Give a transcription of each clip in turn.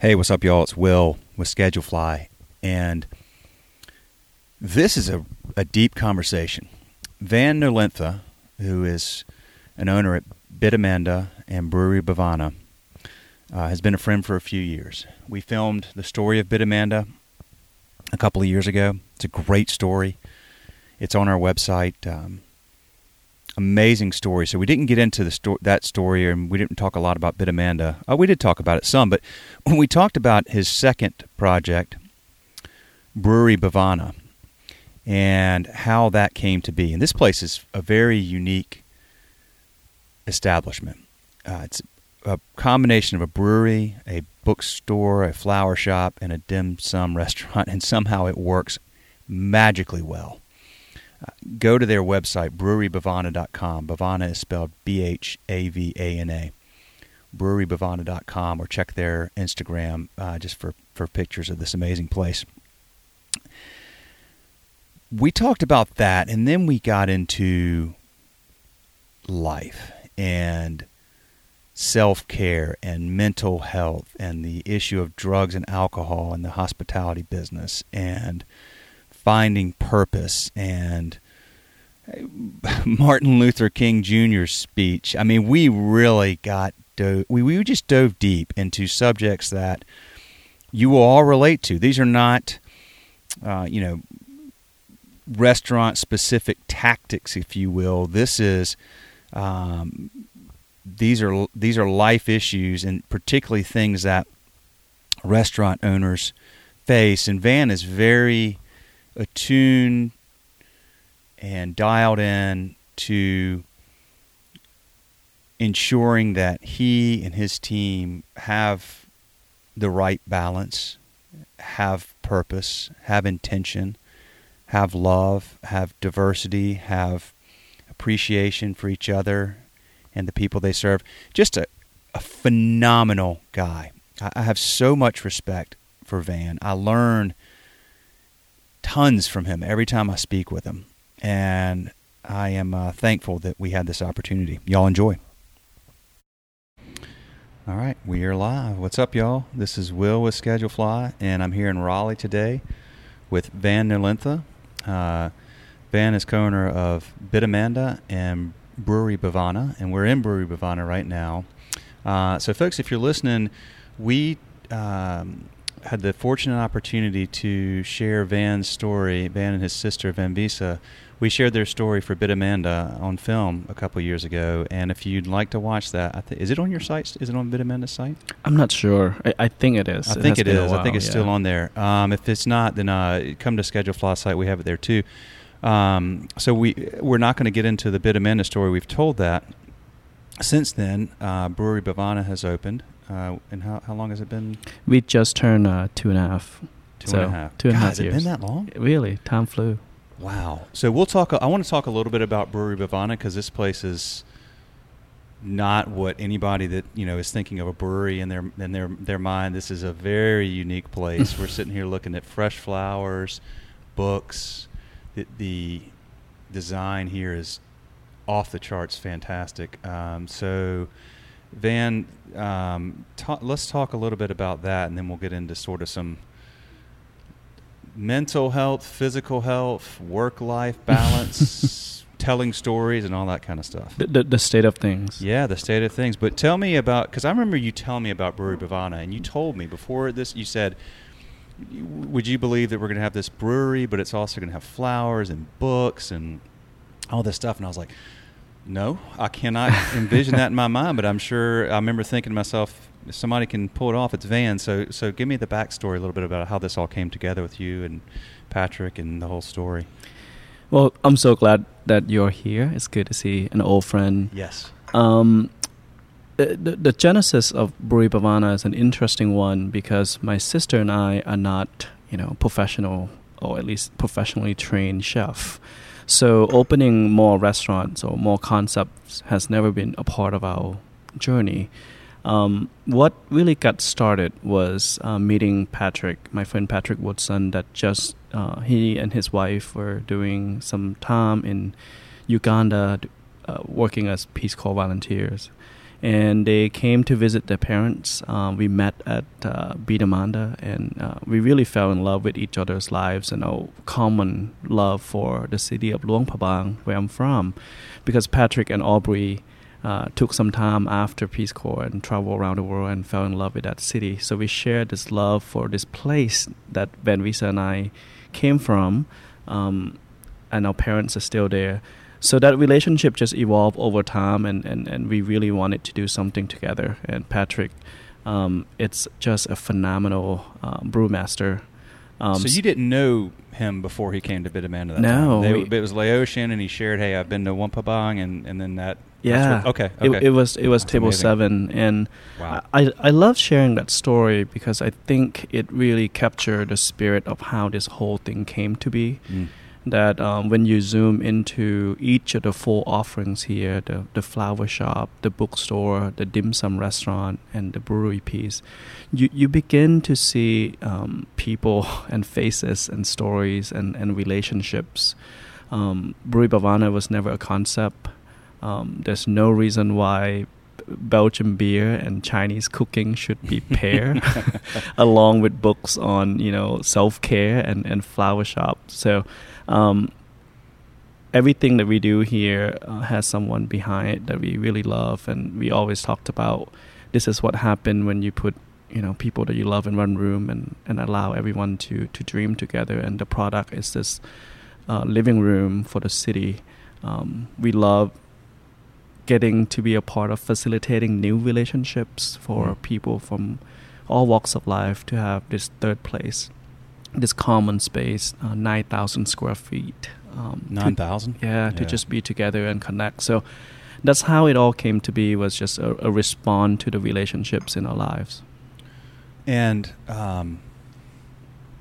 Hey, what's up, y'all? It's Will with Schedulefly, and this is a, a deep conversation. Van Nolintha, who is an owner at Bida Manda and Brewery Bhavana, uh, has been a friend for a few years. We filmed the story of Bida Manda a couple of years ago. It's a great story. It's on our website. Um, amazing story. So we didn't get into the sto- that story, and we didn't talk a lot about Bida Manda. Oh, we did talk about it some, but when we talked about his second project, Brewery Bhavana, and how that came to be. And this place is a very unique establishment. Uh, it's a combination of a brewery, a bookstore, a flower shop, and a dim sum restaurant, and somehow it works magically well. Go to their website, brewerybhavana.com. Bhavana is spelled B H A V A N A. Brewerybhavana.com, or check their Instagram uh, just for, for pictures of this amazing place. We talked about that, and then we got into life and self care and mental health and the issue of drugs and alcohol in the hospitality business and finding purpose and Martin Luther King Jr.'s speech. I mean, we really got we we just dove deep into subjects that you will all relate to. These are not, uh, you know, restaurant specific tactics, if you will. This is. Um, these are these are life issues and particularly things that restaurant owners face and Van is very attuned and dialed in to ensuring that he and his team have the right balance, have purpose, have intention, have love, have diversity, have appreciation for each other and the people they serve. Just a, a phenomenal guy. I, I have so much respect for Van. I learn tons from him every time I speak with him. And I am uh, thankful that we had this opportunity. Y'all enjoy. All right, we are live. What's up, y'all? This is Will with Schedulefly, and I'm here in Raleigh today with Van Nolintha. Uh, Van is co-owner of Bida Manda and Brewery Bhavana, and we're in Brewery Bhavana right now. Uh, so, folks, if you're listening, we um, had the fortunate opportunity to share Van's story, Van and his sister, Vansana. We shared their story for Bida Manda on film a couple years ago, and if you'd like to watch that, I th- is it on your site? Is it on Bida Manda's site? I'm not sure. I, I think it is. I think it is. I think it's yeah. still on there. Um, if it's not, then uh, come to Schedulefly site. We have it there too. Um, so we we're not going to get into the Bida Manda story. We've told that. Since then, uh, Brewery Bhavana has opened. Uh, and how, how long has it been? We just turned uh, two and a half. Two so and a half. Two and God, a half years. Has it been that long? Really, time flew. Wow. So we'll talk. I want to talk a little bit about Brewery Bhavana because this place is not what anybody that you know is thinking of a brewery in their in their their mind. This is a very unique place. We're sitting here looking at fresh flowers, books, the, the design here is off the charts fantastic. Um, so, Van, um, ta- let's talk a little bit about that, and then we'll get into sort of some mental health, physical health, work life balance, telling stories, and all that kind of stuff. The, the, the, state of things. Yeah, the state of things. But tell me about, because I remember you telling me about Brewery Bhavana, and you told me before this, you said, would you believe that we're going to have this brewery, but it's also going to have flowers and books and all this stuff? And I was like, no, I cannot envision that in my mind. But I'm sure I remember thinking to myself, if somebody can pull it off, it's Van. So, so give me the backstory a little bit about how this all came together with you and Patrick and the whole story. Well, I'm so glad that you're here. It's good to see an old friend. Yes. Um, the, the genesis of Brewery Bhavana is an interesting one because my sister and I are not, you know, professional or at least professionally trained chef. So opening more restaurants or more concepts has never been a part of our journey. Um, what really got started was uh, meeting Patrick, my friend Patrick Woodson, that just uh, he and his wife were doing some time in Uganda, uh, working as Peace Corps volunteers and they came to visit their parents. Um, we met at uh, Bida Manda, and uh, we really fell in love with each other's lives and our common love for the city of Luang Prabang, where I'm from, because Patrick and Aubrey. Uh, took some time after Peace Corps and traveled around the world and fell in love with that city. So we shared this love for this place that Vansana and I came from, um, and our parents are still there so that relationship just evolved over time and, and, and we really wanted to do something together and patrick um, it's just a phenomenal uh, brewmaster um, so you didn't know him before he came to Bida Manda that no? They, it was Laotian, and he shared, "Hey, I've been to Luang Prabang," and, and then that. Yeah. What, okay. okay. It, it, was it was that's table amazing. seven, and wow. I I love sharing that story because I think it really captured the spirit of how this whole thing came to be. Mm that um, when you zoom into each of the four offerings here the, the flower shop, the bookstore, the dim sum restaurant, and the brewery piece you, you begin to see um, people and faces and stories and, and relationships. Um, Brewery Bhavana was never a concept. Um, there's no reason why Belgian beer and Chinese cooking should be paired, along with books on you know self care and, and flower shop. So um, everything that we do here uh, has someone behind it that we really love, and we always talked about this is what happened when you put you know people that you love in one room and, and allow everyone to to dream together, and the product is this uh, living room for the city. Um, we love getting to be a part of facilitating new relationships for mm. people from all walks of life to have this third place this common space, uh, 9,000 square feet. Um, 9,000? Yeah, yeah, to just be together and connect. So that's how it all came to be was just a, a response to the relationships in our lives. And um,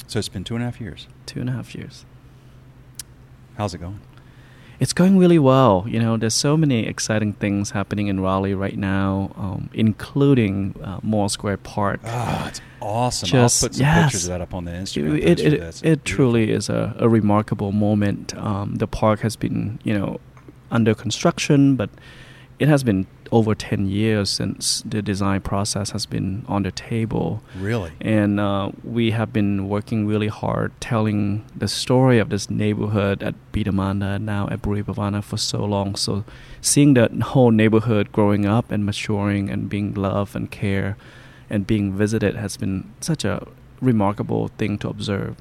so it's been two and a half years. Two and a half years. How's it going? It's going really well. You know, there's so many exciting things happening in Raleigh right now, um, including uh, Moore Square Park. Ah, it's awesome. Just, I'll put some yes, pictures of that up on the Instagram. It, it, it, it truly is a, a remarkable moment. Um, the park has been, you know, under construction, but it has been over 10 years since the design process has been on the table. Really? And uh, we have been working really hard telling the story of this neighborhood at Bida Manda and now at Brewery Bhavana for so long. So seeing that whole neighborhood growing up and maturing and being loved and care and being visited has been such a remarkable thing to observe.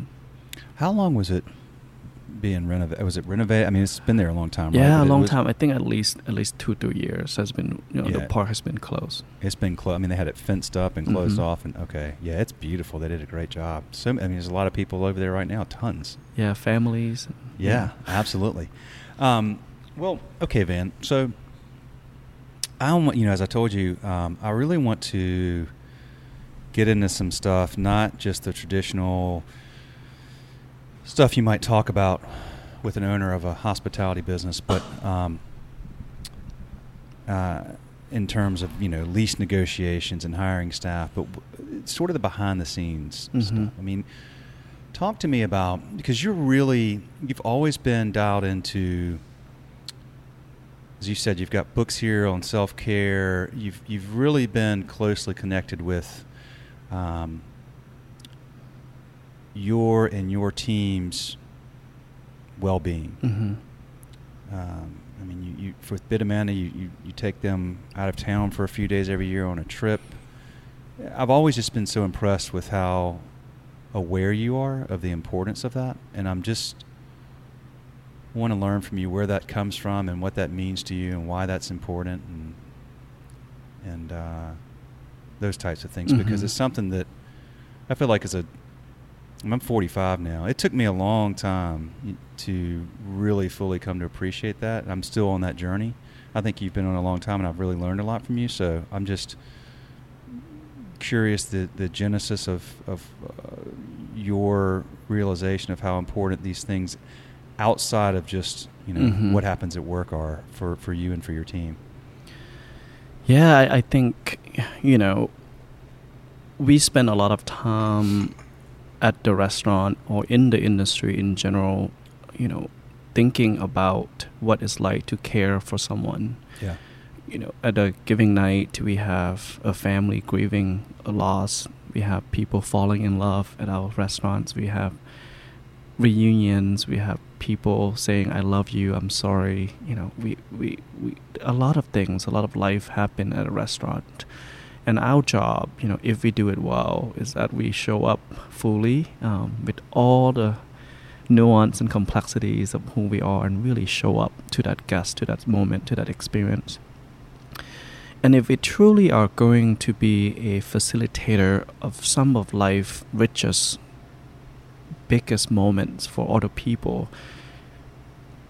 How long was it being renovated. Was it renovated? I mean, it's been there a long time. Yeah, right? a long time. I think at least at least two three years has been. You know, yeah. the park has been closed. It's been closed. I mean, they had it fenced up and closed mm-hmm. off, and okay, yeah, it's beautiful. They did a great job. So I mean, there's a lot of people over there right now. Tons. Yeah, families. Yeah, yeah. absolutely. Um, well, okay, Van. So I want you know, as I told you, um, I really want to get into some stuff, not just the traditional stuff you might talk about with an owner of a hospitality business, but um, uh, in terms of you know lease negotiations and hiring staff, but w- sort of the behind the scenes mm-hmm. stuff. I mean, talk to me about because you're really you've always been dialed into. As you said, you've got books here on self care. You've you've really been closely connected with um, your and your team's well-being. Mm-hmm. Um, I mean, you, you with Bida Manda, you, you, you take them out of town for a few days every year on a trip. I've always just been so impressed with how aware you are of the importance of that, and I'm just want to learn from you where that comes from and what that means to you and why that's important and and uh, those types of things mm-hmm. because it's something that I feel like is a I'm 45 now. It took me a long time to really fully come to appreciate that. I'm still on that journey. I think you've been on a long time, and I've really learned a lot from you. So I'm just curious the the genesis of of uh, your realization of how important these things outside of just you know mm-hmm. what happens at work are for for you and for your team. Yeah, I, I think you know we spend a lot of time at the restaurant or in the industry in general, you know, thinking about what it's like to care for someone. Yeah. you know, at a giving night, we have a family grieving a loss. We have people falling in love at our restaurants. We have reunions. We have people saying, "I love you. I'm sorry." You know, we, we, we a lot of things, a lot of life happen at a restaurant. And our job, you know, if we do it well, is that we show up fully um, with all the nuance and complexities of who we are and really show up to that guest, to that moment, to that experience. And if we truly are going to be a facilitator of some of life's richest, biggest moments for other people,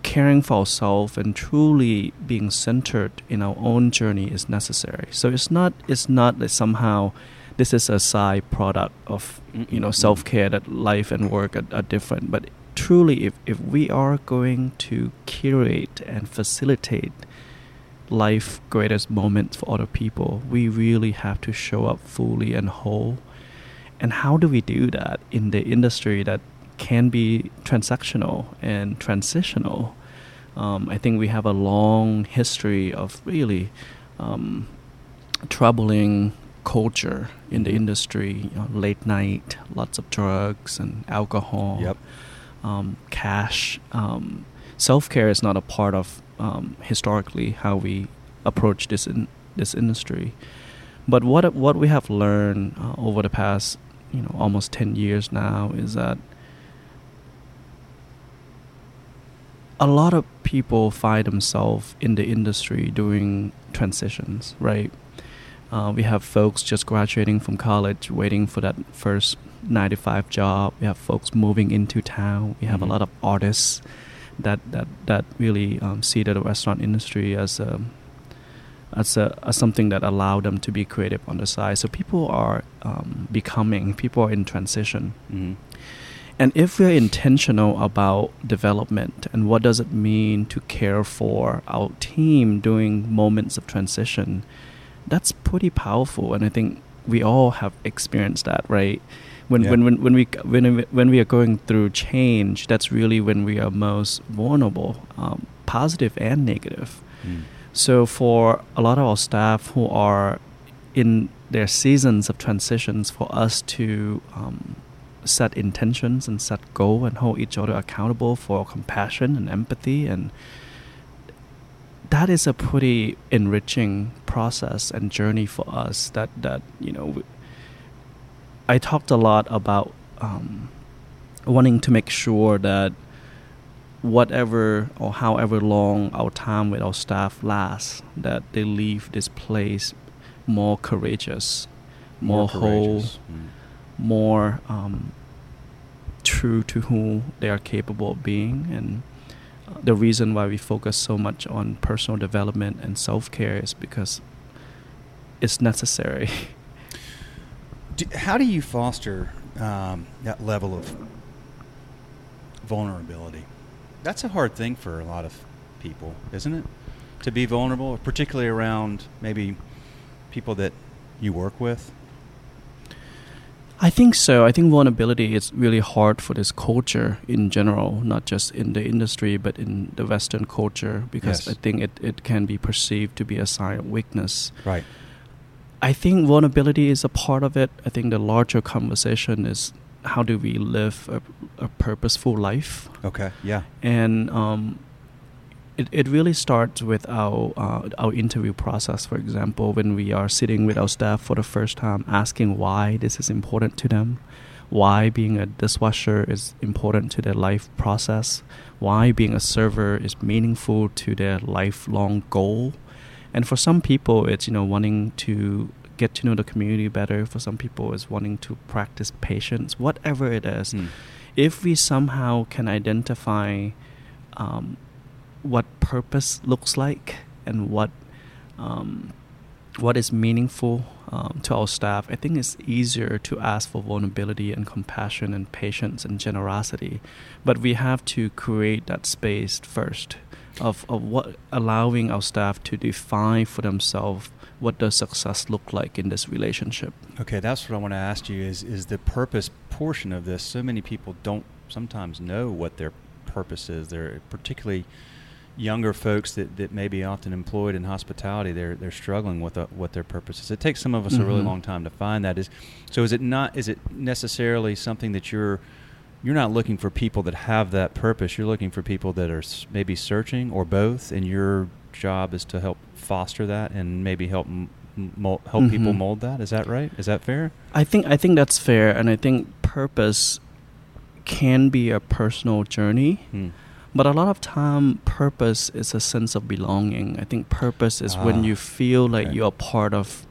caring for ourselves and truly being centered in our own journey is necessary. So it's not it's not that somehow this is a side product of you know self care that life and work are, are different, but truly, if, if we are going to curate and facilitate life greatest moments for other people, we really have to show up fully and whole. And how do we do that in the industry that can be transactional and transitional? Um, I think we have a long history of really um, troubling culture in the industry. You know, late night, lots of drugs and alcohol. Yep um, cash. Um, Self care is not a part of um, historically how we approach this in this industry. But what what we have learned uh, over the past you know almost ten years now is that a lot of people find themselves in the industry doing transitions, right? Uh, we have folks just graduating from college, waiting for that first 95 job. We have folks moving into town. We have mm-hmm. a lot of artists that that that really um, see the restaurant industry as a as, a, as something that allow them to be creative on the side. So people are um, becoming, people are in transition. Mm-hmm. And if we're intentional about development and what does it mean to care for our team during moments of transition, that's pretty powerful. And I think we all have experienced that, right? when, yeah. when, when, when we when, when we are going through change that's really when we are most vulnerable um, positive and negative mm. so for a lot of our staff who are in their seasons of transitions for us to um, set intentions and set goal and hold each other accountable for compassion and empathy and that is a pretty enriching process and journey for us that that you know I talked a lot about um, wanting to make sure that whatever or however long our time with our staff lasts, that they leave this place more courageous, more, more whole, mm. More um, true to who they are capable of being. And uh, the reason why we focus so much on personal development and self care is because it's necessary. do, how do you foster um, that level of vulnerability? That's a hard thing for a lot of people, isn't it? To be vulnerable, particularly around maybe people that you work with. I think so. I think vulnerability is really hard for this culture in general, not just in the industry, but in the Western culture, because yes. I think it, it can be perceived to be a sign of weakness. Right. I think vulnerability is a part of it. I think the larger conversation is how do we live a, a purposeful life? Okay, yeah. And um, it, it really starts with our uh, our interview process. For example, when we are sitting with our staff for the first time, asking why this is important to them, why being a dishwasher is important to their life process, why being a server is meaningful to their lifelong goal and for some people, it's you know wanting to get to know the community better. For some people, it's wanting to practice patience. Whatever it is, mm. if we somehow can identify um, what purpose looks like and what um, what is meaningful um, to our staff, I think it's easier to ask for vulnerability and compassion and patience and generosity. But we have to create that space first of, of what allowing our staff to define for themselves what does success look like in this relationship. Okay, that's what I want to ask you is is the purpose portion of this. So many people don't sometimes know what their purpose is. They're particularly younger folks that, that may be often employed in hospitality, they're they're struggling with uh, what their purpose is. It takes some of us mm-hmm. a really mm-hmm. long time to find that. Is so is it not is it necessarily something that you're you're not looking for people that have that purpose. You're looking for people that are maybe searching or both, and your job is to help foster that and maybe help mold, help mm-hmm. people mold that. Is that right? Is that fair? I think I think that's fair, and I think purpose can be a personal journey. Hmm. But a lot of time, purpose is a sense of belonging. I think purpose is ah, when you feel like okay. you're part of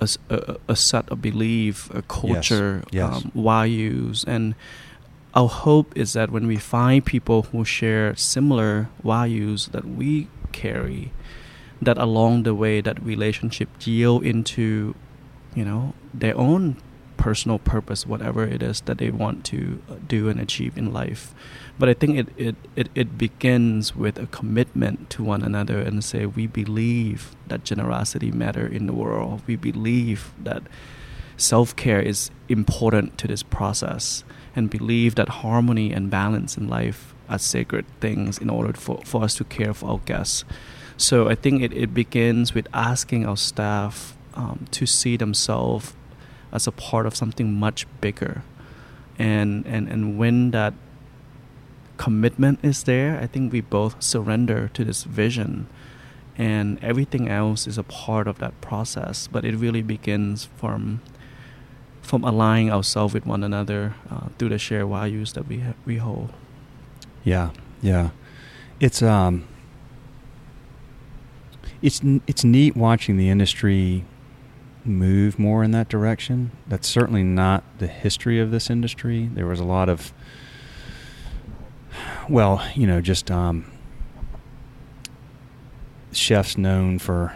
a, a, a, set of belief, a culture, yes. Yes. Um, values, and our hope is that when we find people who share similar values that we carry, that along the way that relationship yield into, you know, their own personal purpose, whatever it is that they want to uh, do and achieve in life. But I think it, it, it, it begins with a commitment to one another and say, we believe that generosity matter in the world. We believe that self-care is important to this process and believe that harmony and balance in life are sacred things in order for, for us to care for our guests. So I think it, it begins with asking our staff um, to see themselves as a part of something much bigger. And, and, and when that commitment is there, I think we both surrender to this vision. And everything else is a part of that process. But it really begins from from aligning ourselves with one another uh, through the shared values that we ha- we hold. Yeah, yeah, it's um, it's it's neat watching the industry move more in that direction. That's certainly not the history of this industry. There was a lot of, well, you know, just um, chefs known for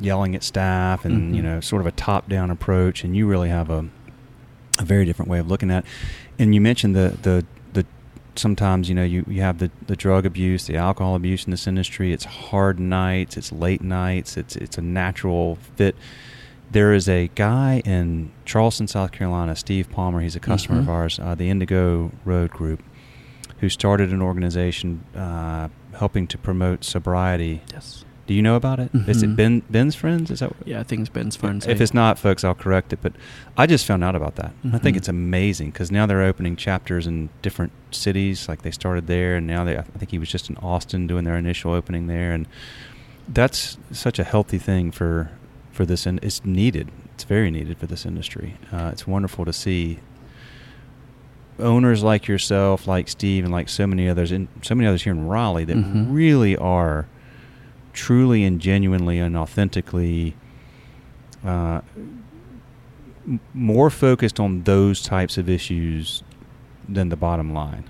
yelling at staff and mm-hmm. you know sort of a top-down approach, and you really have a a very different way of looking at. It. And you mentioned the the the sometimes you know you, you have the, the drug abuse, the alcohol abuse in this industry. It's hard nights, it's late nights, it's it's a natural fit. There is a guy in Charleston, South Carolina, Steve Palmer. He's a customer mm-hmm. of ours, uh, the Indigo Road Group, who started an organization uh, helping to promote sobriety. Yes do you know about it? Mm-hmm. Is it mm-hmm. Ben Ben's friends? Is that? What? Yeah, I think it's Ben's friends. If it's not, folks, I'll correct it. But I just found out about that. Mm-hmm. I think mm-hmm. it's amazing because now they're opening chapters in different cities. Like they started there, and now they. I think he was just in Austin doing their initial opening there, and that's such a healthy thing for for this, and it's needed. It's very needed for this industry. Uh, it's wonderful to see owners like yourself, like Steve, and like so many others, and so many others here in Raleigh that mm-hmm. really are truly and genuinely and authentically uh, m- more focused on those types of issues than the bottom line.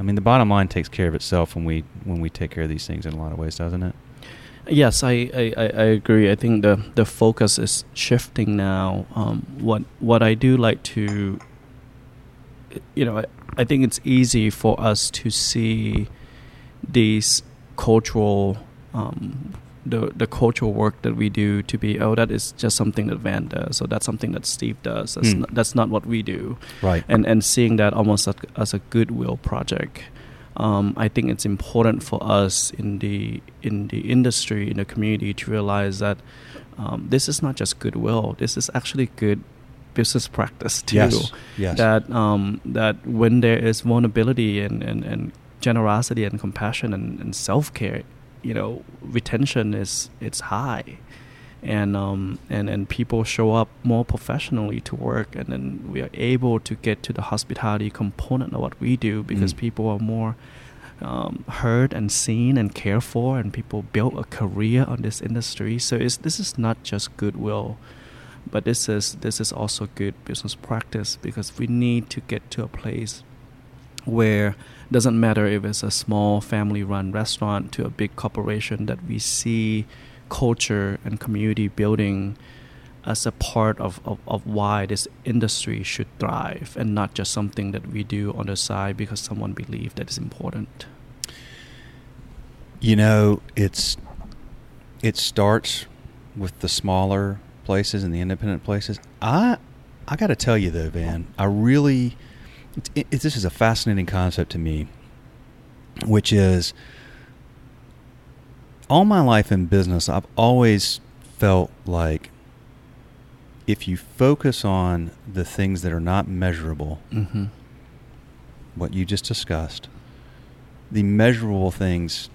I mean, the bottom line takes care of itself when we when we take care of these things in a lot of ways, doesn't it? Yes, I, I, I agree. I think the, the focus is shifting now. Um, what what I do like to, you know, I, think it's easy for us to see these cultural um, the the cultural work that we do to be oh that is just something that Van does so that's something that Steve does. That's mm. not, that's not what we do. Right. And and seeing that almost as a goodwill project um, I think it's important for us in the in the industry in the community to realize that um, this is not just goodwill. This is actually good business practice too yes. Yes. that um, that when there is vulnerability and, and, and generosity and compassion and, and self-care you know retention is it's high and um, and and people show up more professionally to work, and then we are able to get to the hospitality component of what we do because mm. people are more um, heard and seen and cared for, and people build a career on this industry. So it's, this is not just goodwill, but this is this is also good business practice because we need to get to a place where it doesn't matter if it's a small family run restaurant to a big corporation that we see culture and community building as a part of, of, of why this industry should thrive and not just something that we do on the side because someone believes that is important. You know, it's it starts with the smaller places and the independent places. I I got to tell you though, Van, I really it, it, this is a fascinating concept to me, which is all my life in business, I've always felt like if you focus on the things that are not measurable, Mm-hmm. what you just discussed, the measurable things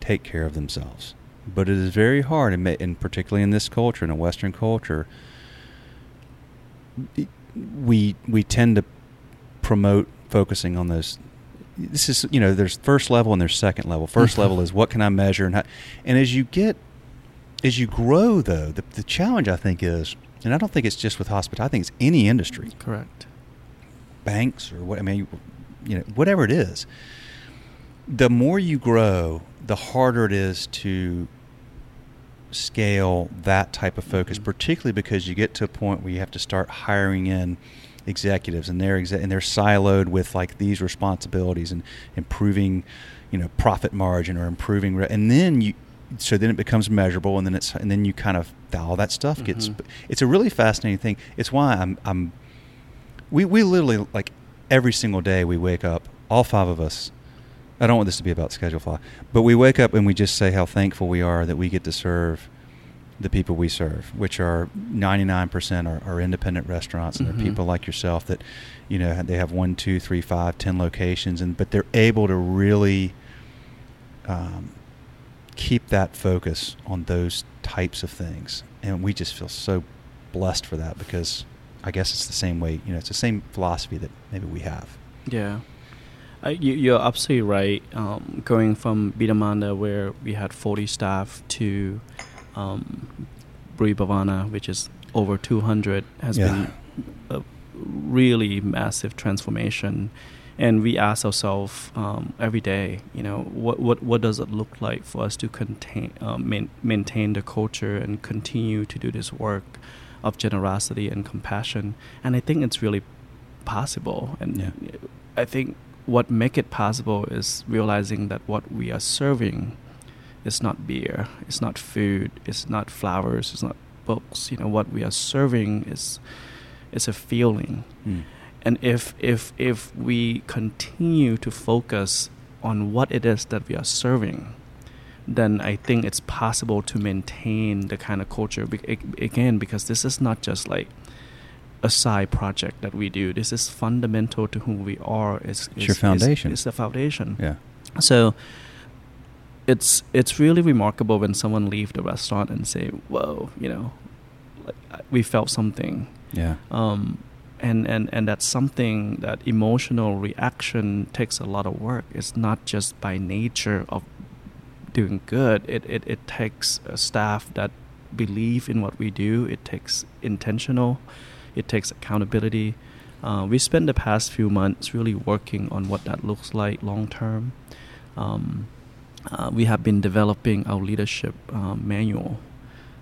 take care of themselves. But it is very hard, and, particularly in this culture, in a Western culture, we we tend to promote focusing on those. This is you know there's first level and there's second level. 1st Mhm. level is what can I measure and how, and as you get as you grow though the the challenge I think is and I don't think it's just with hospitality I think it's any industry Correct. banks or what I mean, you know, whatever it is. The more you grow, the harder it is to scale that type of focus, Mhm. particularly because you get to a point where you have to start hiring in executives and they're and they're siloed with like these responsibilities and improving, you know, profit margin or improving, re- and then you. So then it becomes measurable, and then it's and then you kind of all that stuff gets. Mhm. It's a really fascinating thing. It's why I'm I'm we we literally like every single day we wake up all five of us i don't want this to be about Schedulefly but we wake up and we just say how thankful we are that we get to serve the people we serve which are 99% are, are independent restaurants and Mhm. they're people like yourself that you know they have one two three five ten locations and but they're able to really um, keep that focus on those types of things and we just feel so blessed for that because I guess it's the same way, you know, it's the same philosophy that maybe we have. Yeah. Uh, you, you're absolutely right. Um, going from Bida Manda, where we had 40 staff, to um, Bri Bhavana, which is over 200, has Yeah. been a really massive transformation. And we ask ourselves um, every day, you know, what, what, what does it look like for us to contain, um, main, maintain the culture and continue to do this work of generosity and compassion? And I think it's really possible. And Yeah. I think what make it possible is realizing that what we are serving is not beer, it's not food, it's not flowers, it's not books. You know, what we are serving is is a feeling. Mm. And if if if we continue to focus on what it is that we are serving, then I think it's possible to maintain the kind of culture. Be- Again, because this is not just like a side project that we do. This is fundamental to who we are. It's, It's your foundation. It's, the foundation. Yeah. So it's it's really remarkable when someone leave the restaurant and say, "Whoa, you know, like we felt something." Yeah. um, and, and, and that's something that emotional reaction takes a lot of work. It's not just by nature of doing good. It, it, it takes a staff that believe in what we do. It takes intentional. It takes accountability. Uh, we spent the past few months really working on what that looks like long term. Um, uh, we have been developing our leadership um, manual.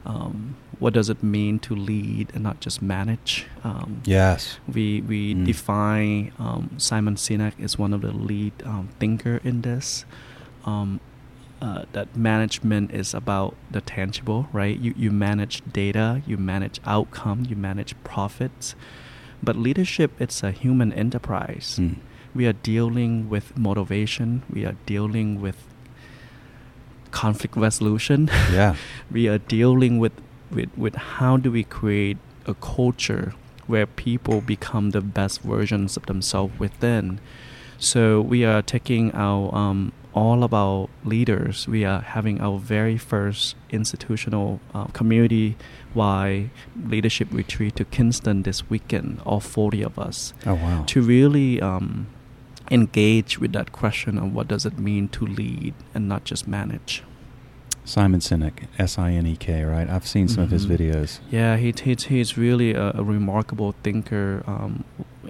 Um, what does it mean to lead and not just manage? Um, Yes. we we Mm. define um, Simon Sinek is one of the lead um, thinker in this. Uh, that management is about the tangible, right? You you manage data, you manage outcome, you manage profits, but leadership it's a human enterprise. Mm. We are dealing with motivation. We are dealing with conflict resolution. Yeah. we are dealing with, with, with how do we create a culture where people become the best versions of themselves within. So we are taking our um, all of our leaders. We are having our very first institutional uh, community-wide leadership retreat to Kinston this weekend. All forty of us Oh wow. to really um, engage with that question of what does it mean to lead and not just manage. Simon Sinek, S I N E K, right? I've seen some of his Mhm. videos. Yeah, he, he he's really a, a remarkable thinker. Um,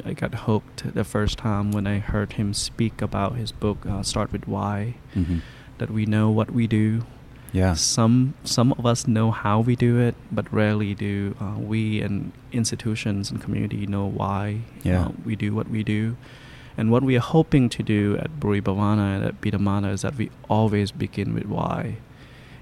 I got hooked the first time when I heard him speak about his book uh, "Start with Why." hmm That we know what we do. Yeah. Some some of us know how we do it, but rarely do uh, we and institutions and community know why Yeah. uh, we do what we do. And what we are hoping to do at Buri Bhavana and at Bida Manda is that we always begin with why.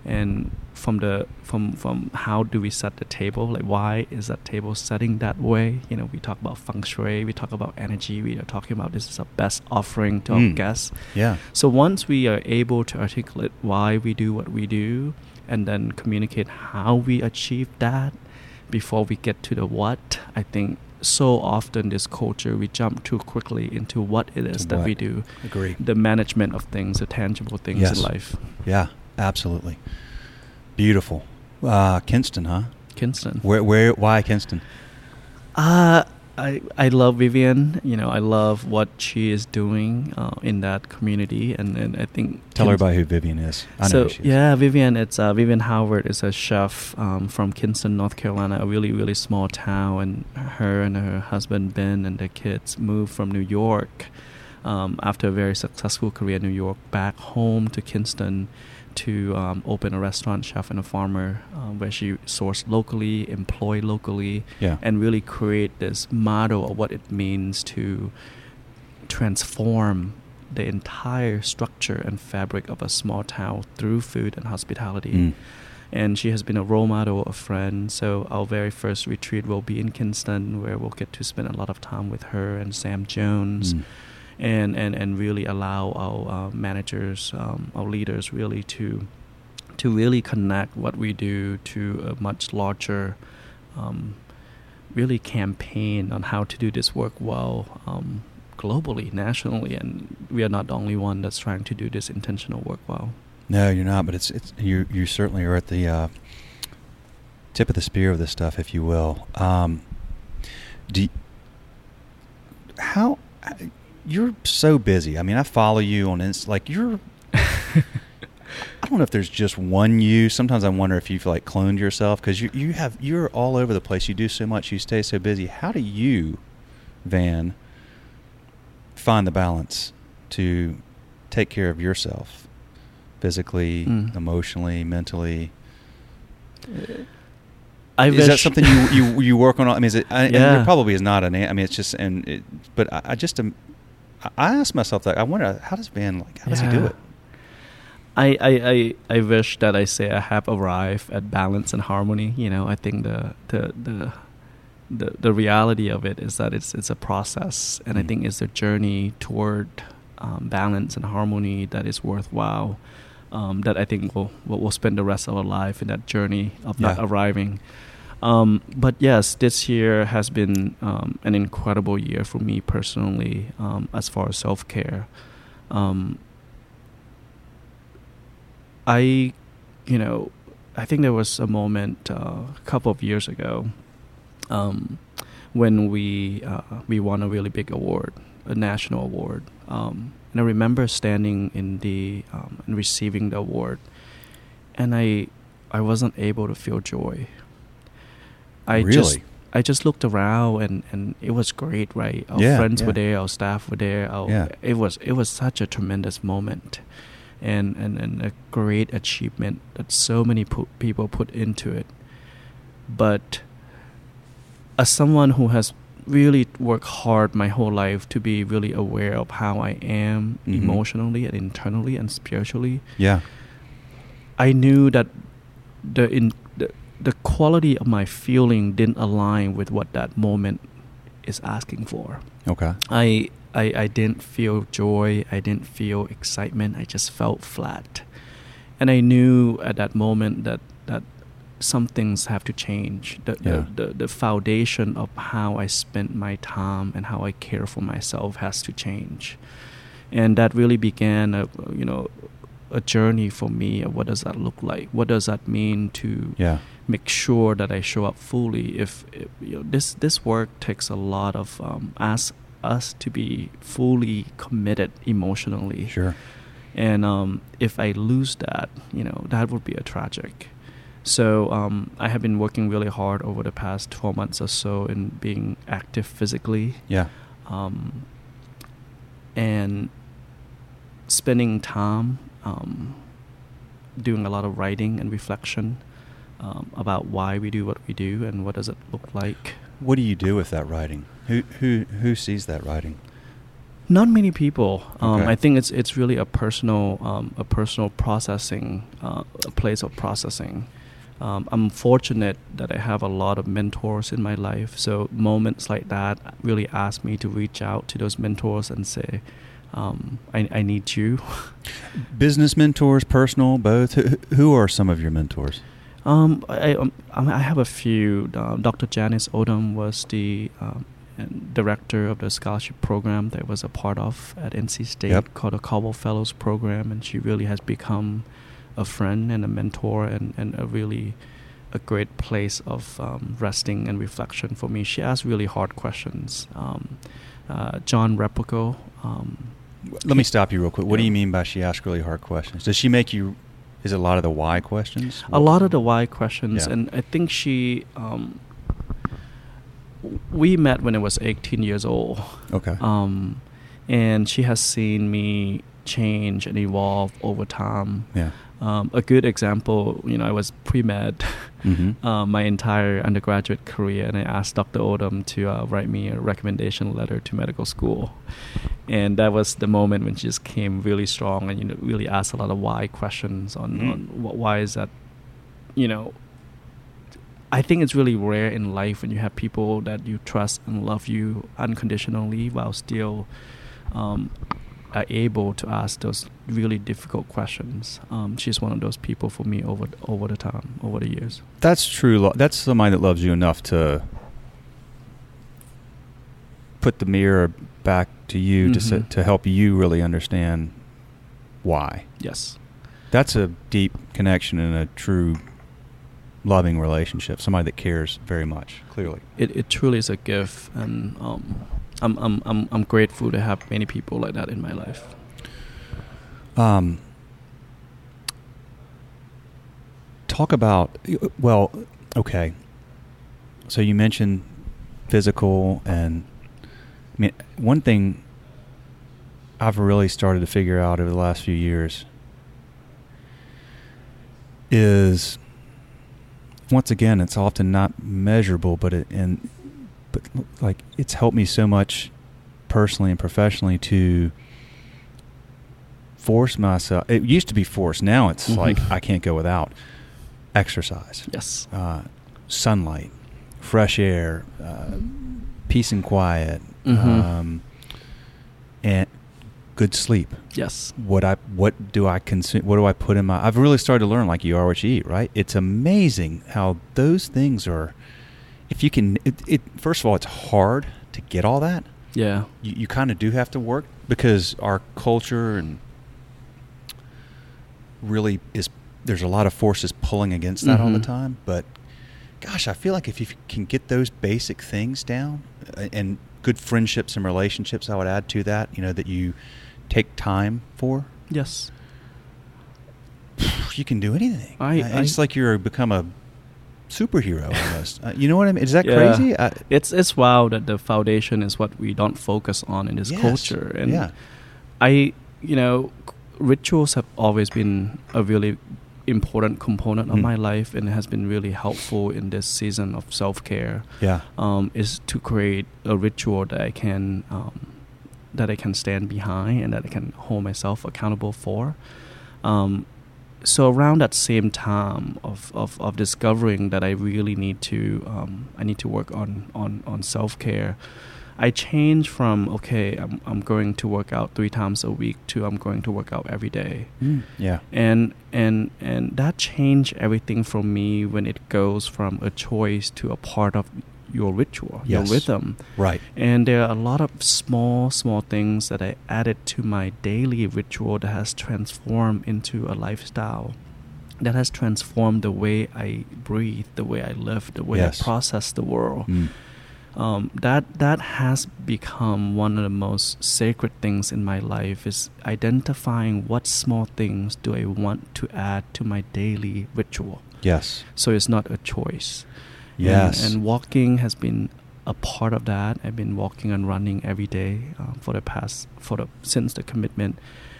And from the from from how do we set the table like why is that table setting that way you know we talk about feng shui we talk about energy we are talking about this is a best offering to our Mm. guests Yeah. so once we are able to articulate why we do what we do and then communicate how we achieve that before we get to the what, I think so often this culture we jump too quickly into what it is To that we do. Agree. The management of things, the tangible things Yes. in life. Yeah. Absolutely. Beautiful. Uh, Kinston, huh? Kinston. Where? Where? Why Kinston? Uh, I I love Vivian. You know, I love what she is doing uh, in that community, and, and I think Tell Kins- about who Vivian is. I know so who she is. yeah, Vivian. It's uh, Vivian Howard is a chef um, from Kinston, North Carolina, a really really small town. And her and her husband Ben and their kids moved from New York um, after a very successful career in New York back home to Kinston to um, open a restaurant, chef and a farmer, um, where she sourced locally, employ locally, Yeah. and really create this model of what it means to transform the entire structure and fabric of a small town through food and hospitality. Mm. And she has been a role model, a friend. So our very first retreat will be in Kinston, where we'll get to spend a lot of time with her and Sam Jones, Mm. And, and and really allow our uh, managers, um, our leaders, really to to really connect what we do to a much larger, um, really campaign on how to do this work well um, globally, nationally, and we are not the only one that's trying to do this intentional work well. No, you're not. But it's it's you. You certainly are at the uh, tip of the spear of this stuff, if you will. Um, do y- how you're so busy. I mean, I follow you on Insta. Like you're. I don't know if there's just one you. Sometimes I wonder if you've like cloned yourself because you you have you're all over the place. You do so much. You stay so busy. How do you, Van, find the balance to take care of yourself, physically, Mm. emotionally, mentally? I is that something you, you you work on? I mean, is it? I, and Yeah. it probably is not an. I mean, it's just and. It, but I, I just am. I- I ask myself that. I wonder how does Van like? How does he do it? I, I, I, I wish that I say I have arrived at balance and harmony. You know, I think the the the the, the reality of it is that it's it's a process, and I Mm. think it's a journey toward um, balance and harmony that is worthwhile. Um, that I think we'll, we'll we'll spend the rest of our life in that journey of not arriving. Um, but yes, this year has been um, an incredible year for me personally um, as far as self care. Um, I, you know, I think there was a moment uh, a couple of years ago um, when we uh, we won a really big award, a national award, um, and I remember standing in the and receiving the award, and I I wasn't able to feel joy. I really? just I just looked around and, and it was great, right? Our Yeah, friends yeah. were there, our staff were there. Our, Yeah. It was it was such a tremendous moment, and and, and a great achievement that so many people put into it. But as someone who has really worked hard my whole life to be really aware of how I am Mhm. emotionally and internally and spiritually, yeah. I knew that the in the, quality of my feeling didn't align with what that moment is asking for. Okay. I I, I didn't feel joy. I didn't feel excitement. I just felt flat, and I knew at that moment that that some things have to change. The, Yeah. the, the the foundation of how I spend my time and how I care for myself has to change, and that really began a you know a journey for me of what does that look like? What does that mean to Yeah. Make sure that I show up fully. If, if you know, this this work takes a lot of um, ask us to be fully committed emotionally, Sure. and um, if I lose that, you know, that would be a tragic. So um, I have been working really hard over the past 12 months or so in being active physically Yeah. um, and spending time um, doing a lot of writing and reflection um, about why we do what we do and what does it look like. What do you do with that writing? Who who who sees that writing? Not many people. Um, Okay. I think it's it's really a personal um, a personal processing uh, a place of processing. Um, I'm fortunate that I have a lot of mentors in my life. So moments like that really ask me to reach out to those mentors and say, um, I, "I need you." Business mentors, personal, both. Who, who are some of your mentors? Um, I, um, I have a few. Uh, Dr. Janice Odom was the um, director of the scholarship program that was a part of at NC State Yep. called the Caldwell Fellows Program, and she really has become a friend and a mentor and, and a really a great place of um, resting and reflection for me. She asks really hard questions. Um, uh, John Replico. Um, Let me stop you real quick. What do you mean by she asks really hard questions? Does she make you? Is a lot of the why questions? a lot of the why questions, Yeah. and I think she. Um, we met when I was 18 years old. Okay. Um, and she has seen me change and evolve over time. yeah. Um, a good example, you know, I was pre med Mm-hmm. uh, my entire undergraduate career, and I asked Dr. Odom to uh, write me a recommendation letter to medical school. And that was the moment when she just came really strong and, you know, really asked a lot of why questions on, Mhm. on wh- why is that, you know, I think it's really rare in life when you have people that you trust and love you unconditionally while still um, are able to ask those really difficult questions. Um, she's one of those people for me over over the time, over the years. That's true. Lo- That's somebody that loves you enough to put the mirror back to you to sa- Mhm. to help you really understand why. Yes. That's a deep connection and a true loving relationship. Somebody that cares very much. Clearly. It, it truly is a gift, and um, I'm, I'm, I'm, I'm grateful to have many people like that in my life. Um, talk about well, okay. So you mentioned physical, and I mean one thing I've really started to figure out over the last few years is once again it's often not measurable, but it and but like it's helped me so much personally and professionally to force myself. It used to be forced. Now it's Mhm. like I can't go without exercise, Yes. uh, sunlight, fresh air, uh, peace and quiet, Mhm. um, and good sleep. Yes. What I what do I consume? What do I put in my? I've really started to learn like you are what you eat. Right? It's amazing how those things are. If you can, it, it first of all, it's hard to get all that Yeah. you, you kind of do have to work because our culture and really is there's a lot of forces pulling against that all the Mhm. time but gosh i feel like if you can get those basic things down and good friendships and relationships i would add to that you know that you take time for Yes. you can do anything I- Uh, it's I- like you're become a superhero almost uh, you know what i mean is that Yeah. crazy I, It's it's wow that the foundation is what we don't focus on in this Yes. culture, and yeah I, you know, rituals have always been a really important component of Mm. my life, and it has been really helpful in this season of self care. yeah Um, is to create a ritual that I can um, that I can stand behind and that I can hold myself accountable for. Um, so around that same time of, of, of discovering that I really need to um, I need to work on on, on self care, I changed from okay I'm I'm going to work out three times a week to I'm going to work out every day. Mm, yeah. And and and that changed everything for me when it goes from a choice to a part of your ritual your rhythm. Right. And there are a lot of small small things that i added to my daily ritual that has transformed into a lifestyle that has transformed the way i breathe the way i live the way Yes. i process the world. Mm. Um, that that has become one of the most sacred things in my life is identifying what small things do I want to add to my daily ritual. yes So it's not a choice. And- yes And, walking has been a part of that. I've been walking and running every day uh, for the past for the since the commitment.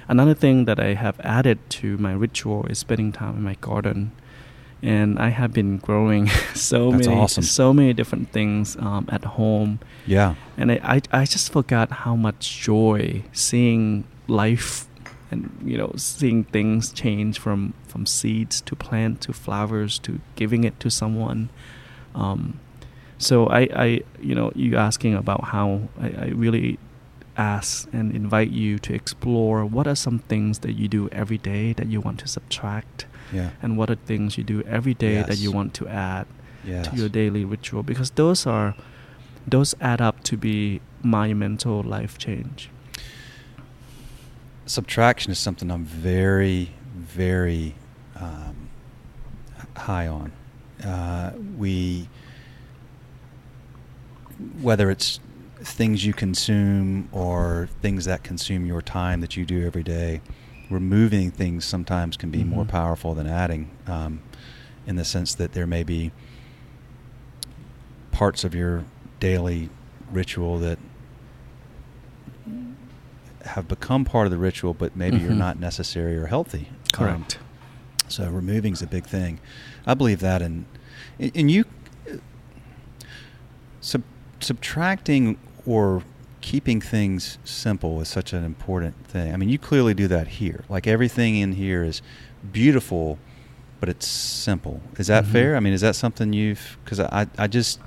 Another thing that I have added to my ritual is spending time in my garden. And I have been growing so That's many awesome. so many different things um, at home, Yeah. and I, I I just forgot how much joy seeing life and you know seeing things change from from seeds to plant to flowers to giving it to someone. Um, so I, I you know you asking about how I, I really ask and invite you to explore what are some things that you do every day that you want to subtract Yeah. and what are things you do every day that you want to add Yes. to your daily ritual because those are those add up to be monumental life change Subtraction is something I'm very, very um, high on. Uh, we, whether it's things you consume or things that consume your time that you do every day, removing things sometimes can be more Mhm. powerful than adding, um, in the sense that there may be parts of your daily ritual that have become part of the ritual, but maybe you're Mhm. not necessary or healthy. Um, correct so removing is a big thing. I believe that, and and you sub, subtracting or keeping things simple is such an important thing. I mean, you clearly do that here. Like everything in here is beautiful, but it's simple. Is that Mhm. fair? I mean, is that something you've? Because I I just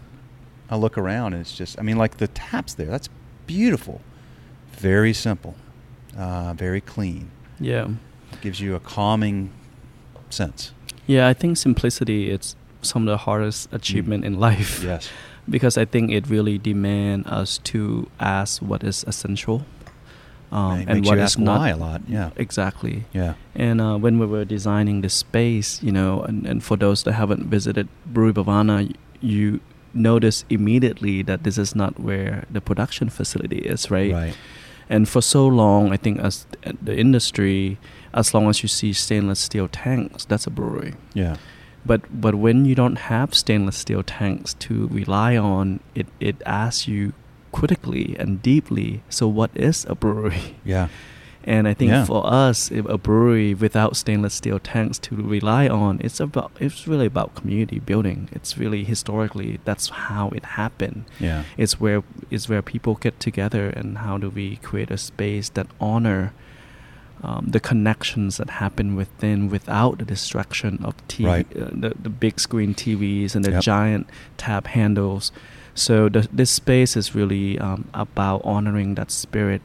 I look around and it's just I mean, like the taps there. That's beautiful. Very simple. Uh, very clean. yeah It Gives you a calming sense. yeah i think simplicity It's some of the hardest achievement in life Yes. Because i think it really demand us to ask what is essential um, and what you not why a lot. Yeah. exactly Yeah. And uh, when we were designing the space, you know, and, and for those that haven't visited Brewery Bhavana, you notice immediately that this is not where the production facility is, right? Right. And for so long, I think as the industry, as long as you see stainless steel tanks, that's a brewery. Yeah. But but when you don't have stainless steel tanks to rely on, it it asks you critically and deeply. So what is a brewery? Yeah. And I think Yeah. for us, if a brewery without stainless steel tanks to rely on, it's about it's really about community building. It's really historically that's how it happened. Yeah. It's where it's where people get together and how do we create a space that honor um, the connections that happen within without the distraction of TV, Right. uh, the the big screen TVs and the Yep. giant tab handles. So the, this space is really um, about honoring that spirit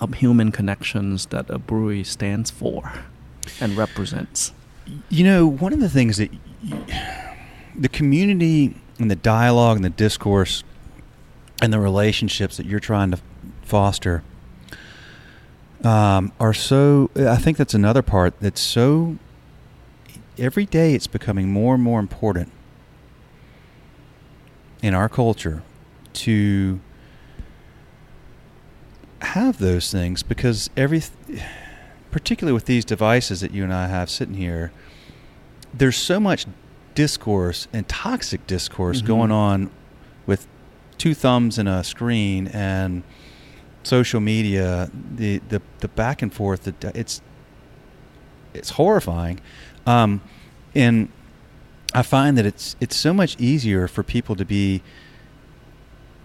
of human connections that a brewery stands for and represents. You know, one of the things that y- the community and the dialogue and the discourse and the relationships that you're trying to foster um, are so. I think that's another part that's so. Every day, it's becoming more and more important in our culture to have those things because every particularly with these devices that you and I have sitting here there's so much discourse and toxic discourse Mhm. going on with two thumbs and a screen and social media the the, the back and forth the, it's it's horrifying um, and I find that it's it's so much easier for people to be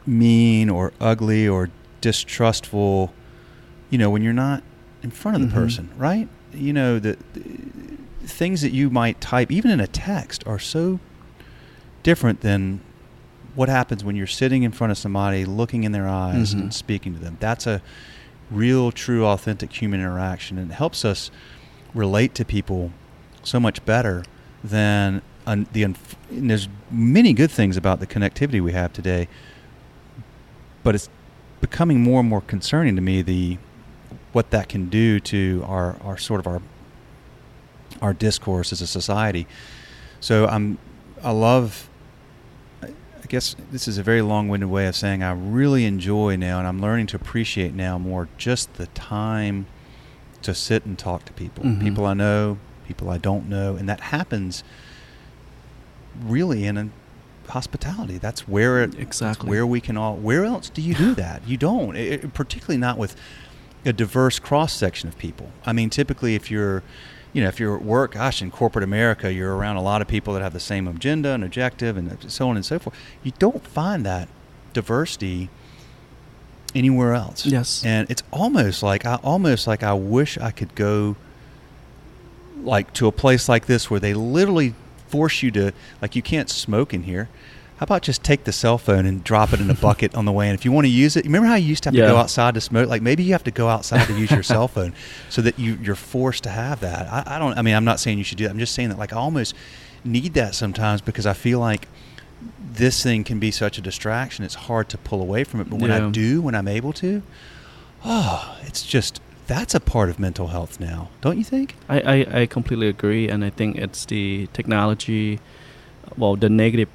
mean or ugly or distrustful, you know, when you're not in front of the Mhm. person, right? You know, the, the things that you might type, even in a text, are so different than what happens when you're sitting in front of somebody, looking in their eyes, Mhm. and speaking to them. That's a real, true, authentic human interaction, and it helps us relate to people so much better than un, the. There's many good things about the connectivity we have today, but it's becoming more and more concerning to me the what that can do to our, our sort of our our discourse as a society. So I'm I love guess this is a very long-winded way of saying I really enjoy now and I'm learning to appreciate now more just the time to sit and talk to people. Mhm. People I know, people I don't know, and that happens really in a hospitality. That's where it, Exactly. where we can all. Where else do you do that? You don't. It- particularly not with a diverse cross section of people. I mean, typically, if you're you know, if you're at work, gosh, in corporate America, you're around a lot of people that have the same agenda and objective and so on and so forth. You don't find that diversity anywhere else. Yes. And it's almost like I almost like I wish I could go like to a place like this where they literally force you to like you can't smoke in here. How about just take the cell phone and drop it in a bucket on the way? And if you want to use it, remember how you used to have Yeah. to go outside to smoke? Like maybe you have to go outside to use your cell phone so that you, you're forced to have that. I, I don't, I mean, I'm not saying you should do that. I'm just saying that like I almost need that sometimes because I feel like this thing can be such a distraction. It's hard to pull away from it. But when I do, when I'm able to, oh, it's just, that's a part of mental health now, don't you think? I, I, I completely agree, and I think it's the technology, well, the negative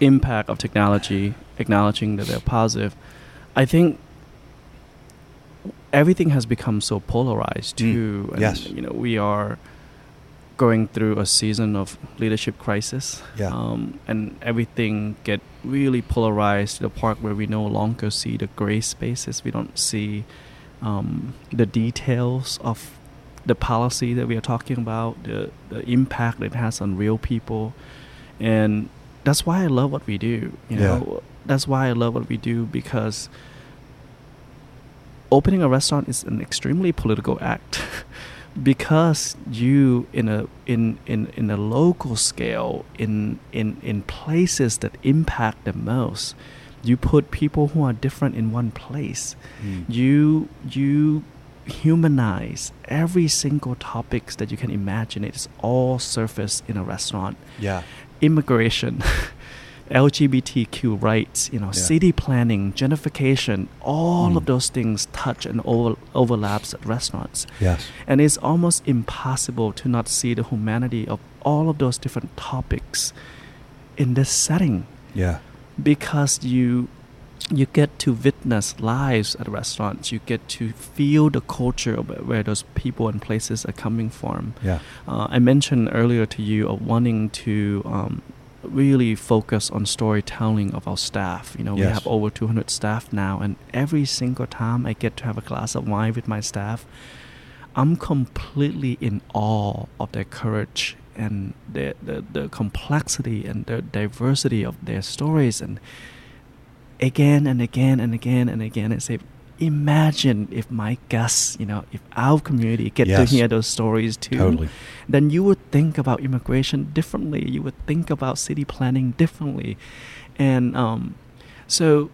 impact of technology, acknowledging that they're positive. I think everything has become so polarized Mm, too. and, yes. You know, we are going through a season of leadership crisis. Yeah. Um, and everything get really polarized to the part where we no longer see the gray spaces. We don't see um, the details of the policy that we are talking about, the, the impact it has on real people. And that's why I love what we do. You Yeah. know, that's why I love what we do because opening a restaurant is an extremely political act because you in a in in in a local scale in in in places that impact the most you put people who are different in one place Mm. you you humanize every single topics that you can imagine it's all surface in a restaurant Yeah. Immigration, LGBTQ rights, you know, Yeah. city planning, gentrification, all Mm. of those things touch and over, overlaps at restaurants. Yes. And it's almost impossible to not see the humanity of all of those different topics in this setting Yeah. because you you get to witness lives at restaurants. You get to feel the culture of where those people and places are coming from. Yeah. Uh, I mentioned earlier to you of wanting to um, really focus on storytelling of our staff. You know, we have over 200 staff now, and every single time I get to have a glass of wine with my staff, I'm completely in awe of their courage and the, the, the complexity and the diversity of their stories. And again and again and again and again, and say, imagine if my guests, you know, if our community get Yes. to hear those stories too Totally. then you would think about immigration differently. You would think about city planning differently. And um, so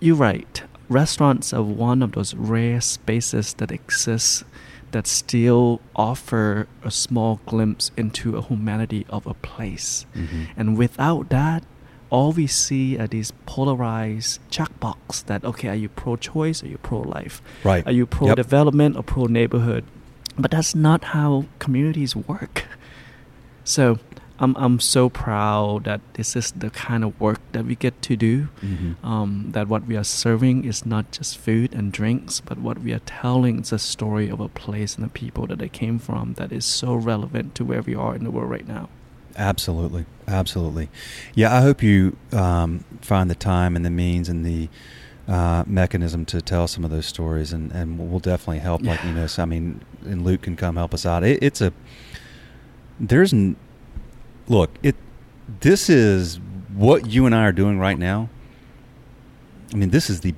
you're right. Restaurants are one of those rare spaces that exist that still offer a small glimpse into a humanity of a place. Mhm. And without that, all we see are these polarized checkbox that okay, are you pro-choice or are you pro-life? Right. Are you pro Yep. development or pro neighborhood? But that's not how communities work. So I'm I'm so proud that this is the kind of work that we get to do. Mhm. Um, that what we are serving is not just food and drinks, but what we are telling is a story of a place and the people that they came from that is so relevant to where we are in the world right now. Absolutely, absolutely. Yeah, I hope you um, find the time and the means and the uh, mechanism to tell some of those stories, and, and we'll definitely help. Like you know, so, I mean, and Luke can come help us out. It, it's a there's n- look it. This is what you and I are doing right now. I mean, this is the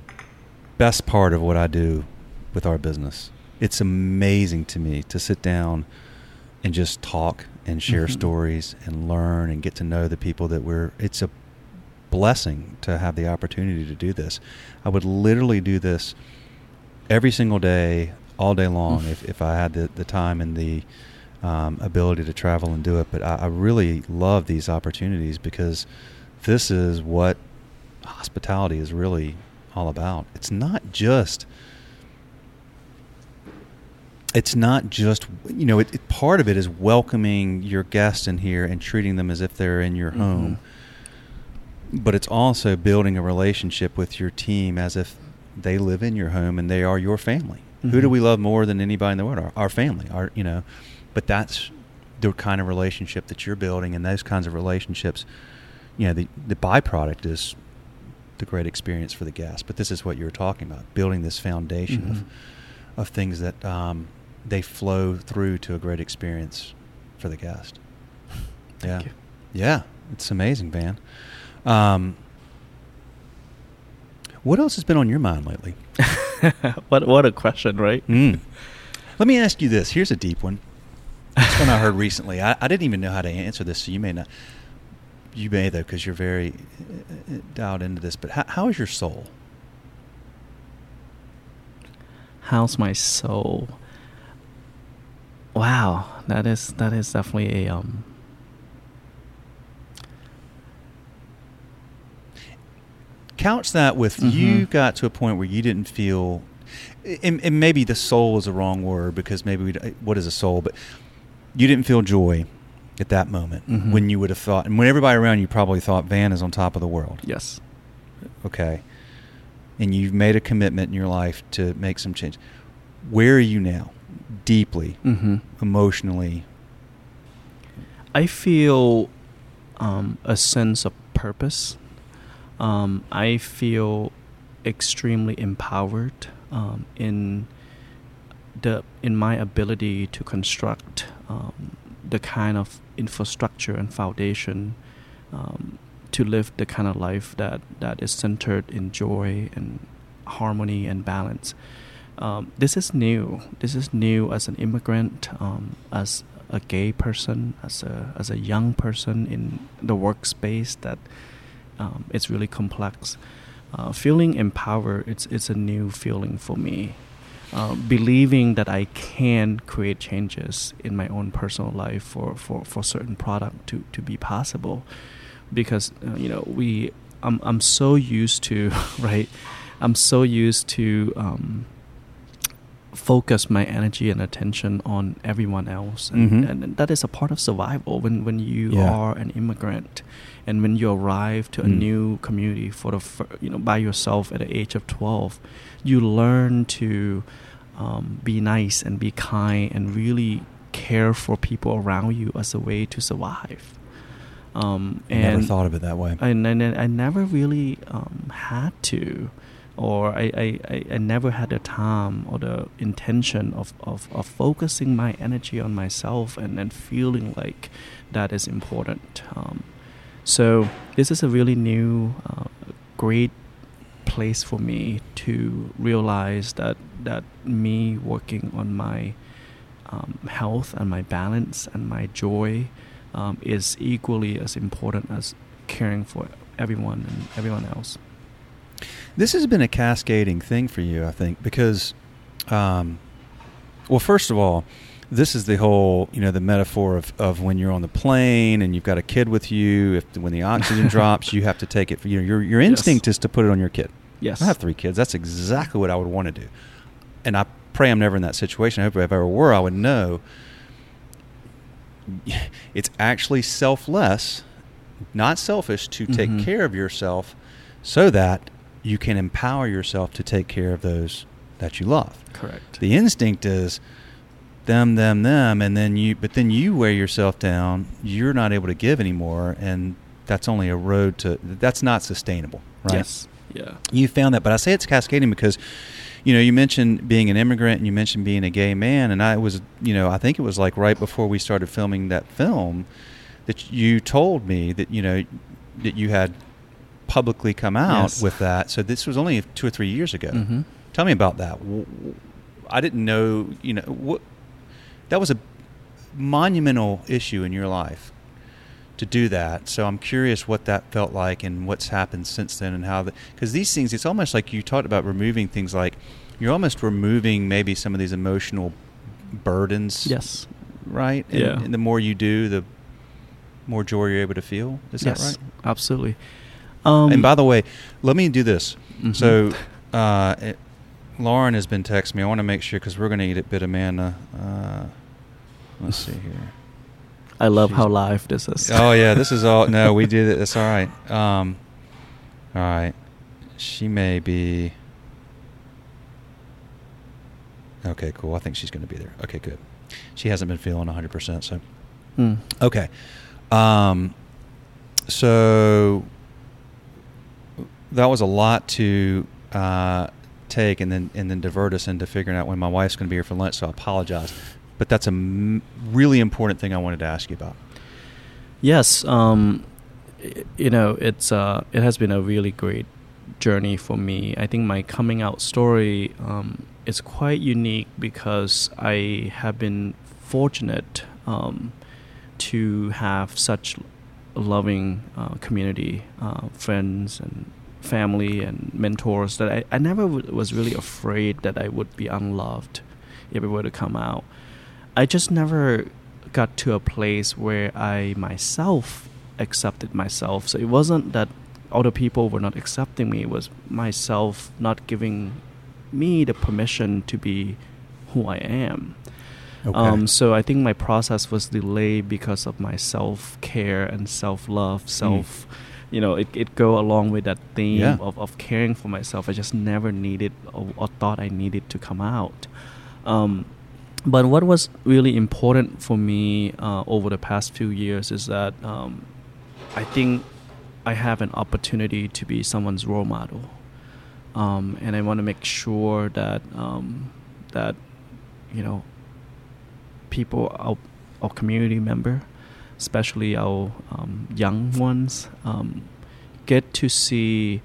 best part of what I do with our business. It's amazing to me to sit down and just talk and share Mhm. stories and learn and get to know the people that we're it's a blessing to have the opportunity to do this. I would literally do this every single day all day long if, if i had the, the time and the um, ability to travel and do it. But I, I really love these opportunities because this is what hospitality is really all about. It's not just it's not just you know it, it- part of it is welcoming your guests in here and treating them as if they're in your home. But it's also building a relationship with your team as if they live in your home and they are your family. Who do Mhm. we love more than anybody in the world? Our, our family our you know but that's the kind of relationship that you're building and those kinds of relationships you know the the byproduct is the great experience for the guest but this is what you were talking about building this foundation Mhm. of of things that um, they flow through to a great experience for the guest. yeah, you. yeah, it's amazing, Van. Um, what else has been on your mind lately? what what a question, right? Mm. Let me ask you this. Here's a deep one. It's one I heard recently. I, I didn't even know how to answer this, so you may not. You may though, because you're very uh, dialed into this. But how, how is your soul? How's my soul? Wow, that is that is definitely a um. Couch that with Mhm. you got to a point where you didn't feel, and, and maybe the soul is a wrong word because maybe we, what is a soul, but you didn't feel joy at that moment Mhm. when you would have thought, and when everybody around you probably thought Van is on top of the world. Yes. okay, and you've made a commitment in your life to make some change, where are you now? Deeply, Mm-hmm. emotionally. I feel um, a sense of purpose. Um, I feel extremely empowered um, in the in my ability to construct um, the kind of infrastructure and foundation um, to live the kind of life that, that is centered in joy and harmony and balance. Um, this is new. This is new as an immigrant, um, as a gay person, as a as a young person in the workspace that um, it's really complex. Uh, feeling empowered, it's it's a new feeling for me. Uh, believing that I can create changes in my own personal life for, for, for certain product to, to be possible, because uh, you know we I'm I'm so used to right, I'm so used to um, focus my energy and attention on everyone else and, Mhm. and that is a part of survival when when you Yeah. are an immigrant and when you arrive to a Mm. new community for the fir- you know by yourself at the age of 12 you learn to um, be nice and be kind and really care for people around you as a way to survive um, and Never thought of it that way. and, and, and I never really um, had to, or I, I, I, never had the time or the intention of, of, of focusing my energy on myself and, and feeling like that is important. Um, so this is a really new, uh, great place for me to realize that that me working on my um, health and my balance and my joy um, is equally as important as caring for everyone and everyone else. This has been a cascading thing for you, I think, because, um, well, first of all, this is the whole, you know, the metaphor of, of when you're on the plane and you've got a kid with you. If when the oxygen drops, you have to take it. For, you know, your your Yes. instinct is to put it on your kid. Yes. I have three kids. That's exactly what I would want to do, and I pray I'm never in that situation. I hope if I ever were, I would know. It's actually selfless, not selfish, to take Mhm. care of yourself, so that you can empower yourself to take care of those that you love. Correct. The instinct is them, them, them, and then you. But then you wear yourself down. You're not able to give anymore, and that's only a road to. That's not sustainable, right? Yes. Yeah. You found that, but I say it's cascading because, you know, you mentioned being an immigrant and you mentioned being a gay man, and I was, you know, I think it was like right before we started filming that film that you told me that you know that you had publicly come out Yes. with that. So this was only two or three years ago. Mhm. Tell me about that. I didn't know, you know, what that was a monumental issue in your life to do that. So I'm curious what that felt like and what's happened since then and how because these things it's almost like you talked about removing things like you're almost removing maybe some of these emotional burdens. Yes. Right? And, Yeah. and the more you do, the more joy you're able to feel. Is yes. that right? Absolutely. Um, and by the way, let me do this. Mhm. So, uh, it, Lauren has been texting me. I want to make sure because we're going to eat at Bida Manda. Uh, let's see here. I love she's- how live this is. Oh yeah, this is all. No, we did it. That's all right. Um, all right. She may be. Okay, cool. I think she's going to be there. Okay, good. She hasn't been feeling 100%, so Mm. Okay. Um, so that was a lot to uh, take and then and then divert us into figuring out when my wife's going to be here for lunch. So I apologize, but that's a m- really important thing I wanted to ask you about. Yes, um, you know, it's uh, it has been a really great journey for me. I think my coming out story um, is quite unique because I have been fortunate um, to have such loving uh, community, uh, friends and family and mentors that I, I never w- was really afraid that I would be unloved if it were to come out. I just never got to a place where I myself accepted myself. So it wasn't that other people were not accepting me, it was myself not giving me the permission to be who I am. Okay. Um, so I think my process was delayed because of my self care and self love, self. Mm. You know, it, it go along with that theme yeah. of, of caring for myself. I just never needed or, or thought I needed to come out. Um, but what was really important for me uh, over the past few years is that um, I think I have an opportunity to be someone's role model, um, and I want to make sure that um, that you know people, our, our community member, especially our um, young ones, um, get to see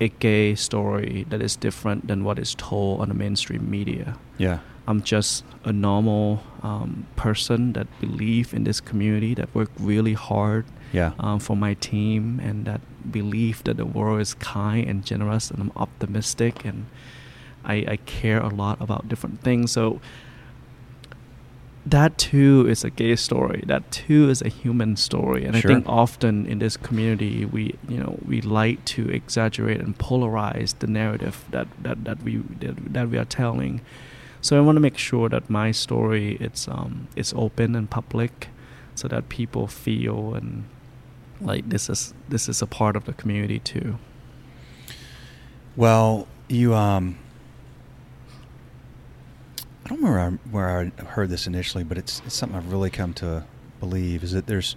a gay story that is different than what is told on the mainstream media. Yeah. I'm just a normal um, person that believe in this community, that work really hard yeah. um, for my team, and that believe that the world is kind and generous, and I'm optimistic, and I, I care a lot about different things. So that too is a gay story. That too is a human story, and sure. I think often in this community we you know we like to exaggerate and polarize the narrative that that, that we that, that we are telling so I want to make sure that my story it's um it's open and public, so that people feel and like this is this is a part of the community too. Well, you um. I don't remember where I heard this initially, but it's, it's something I've really come to believe is that there's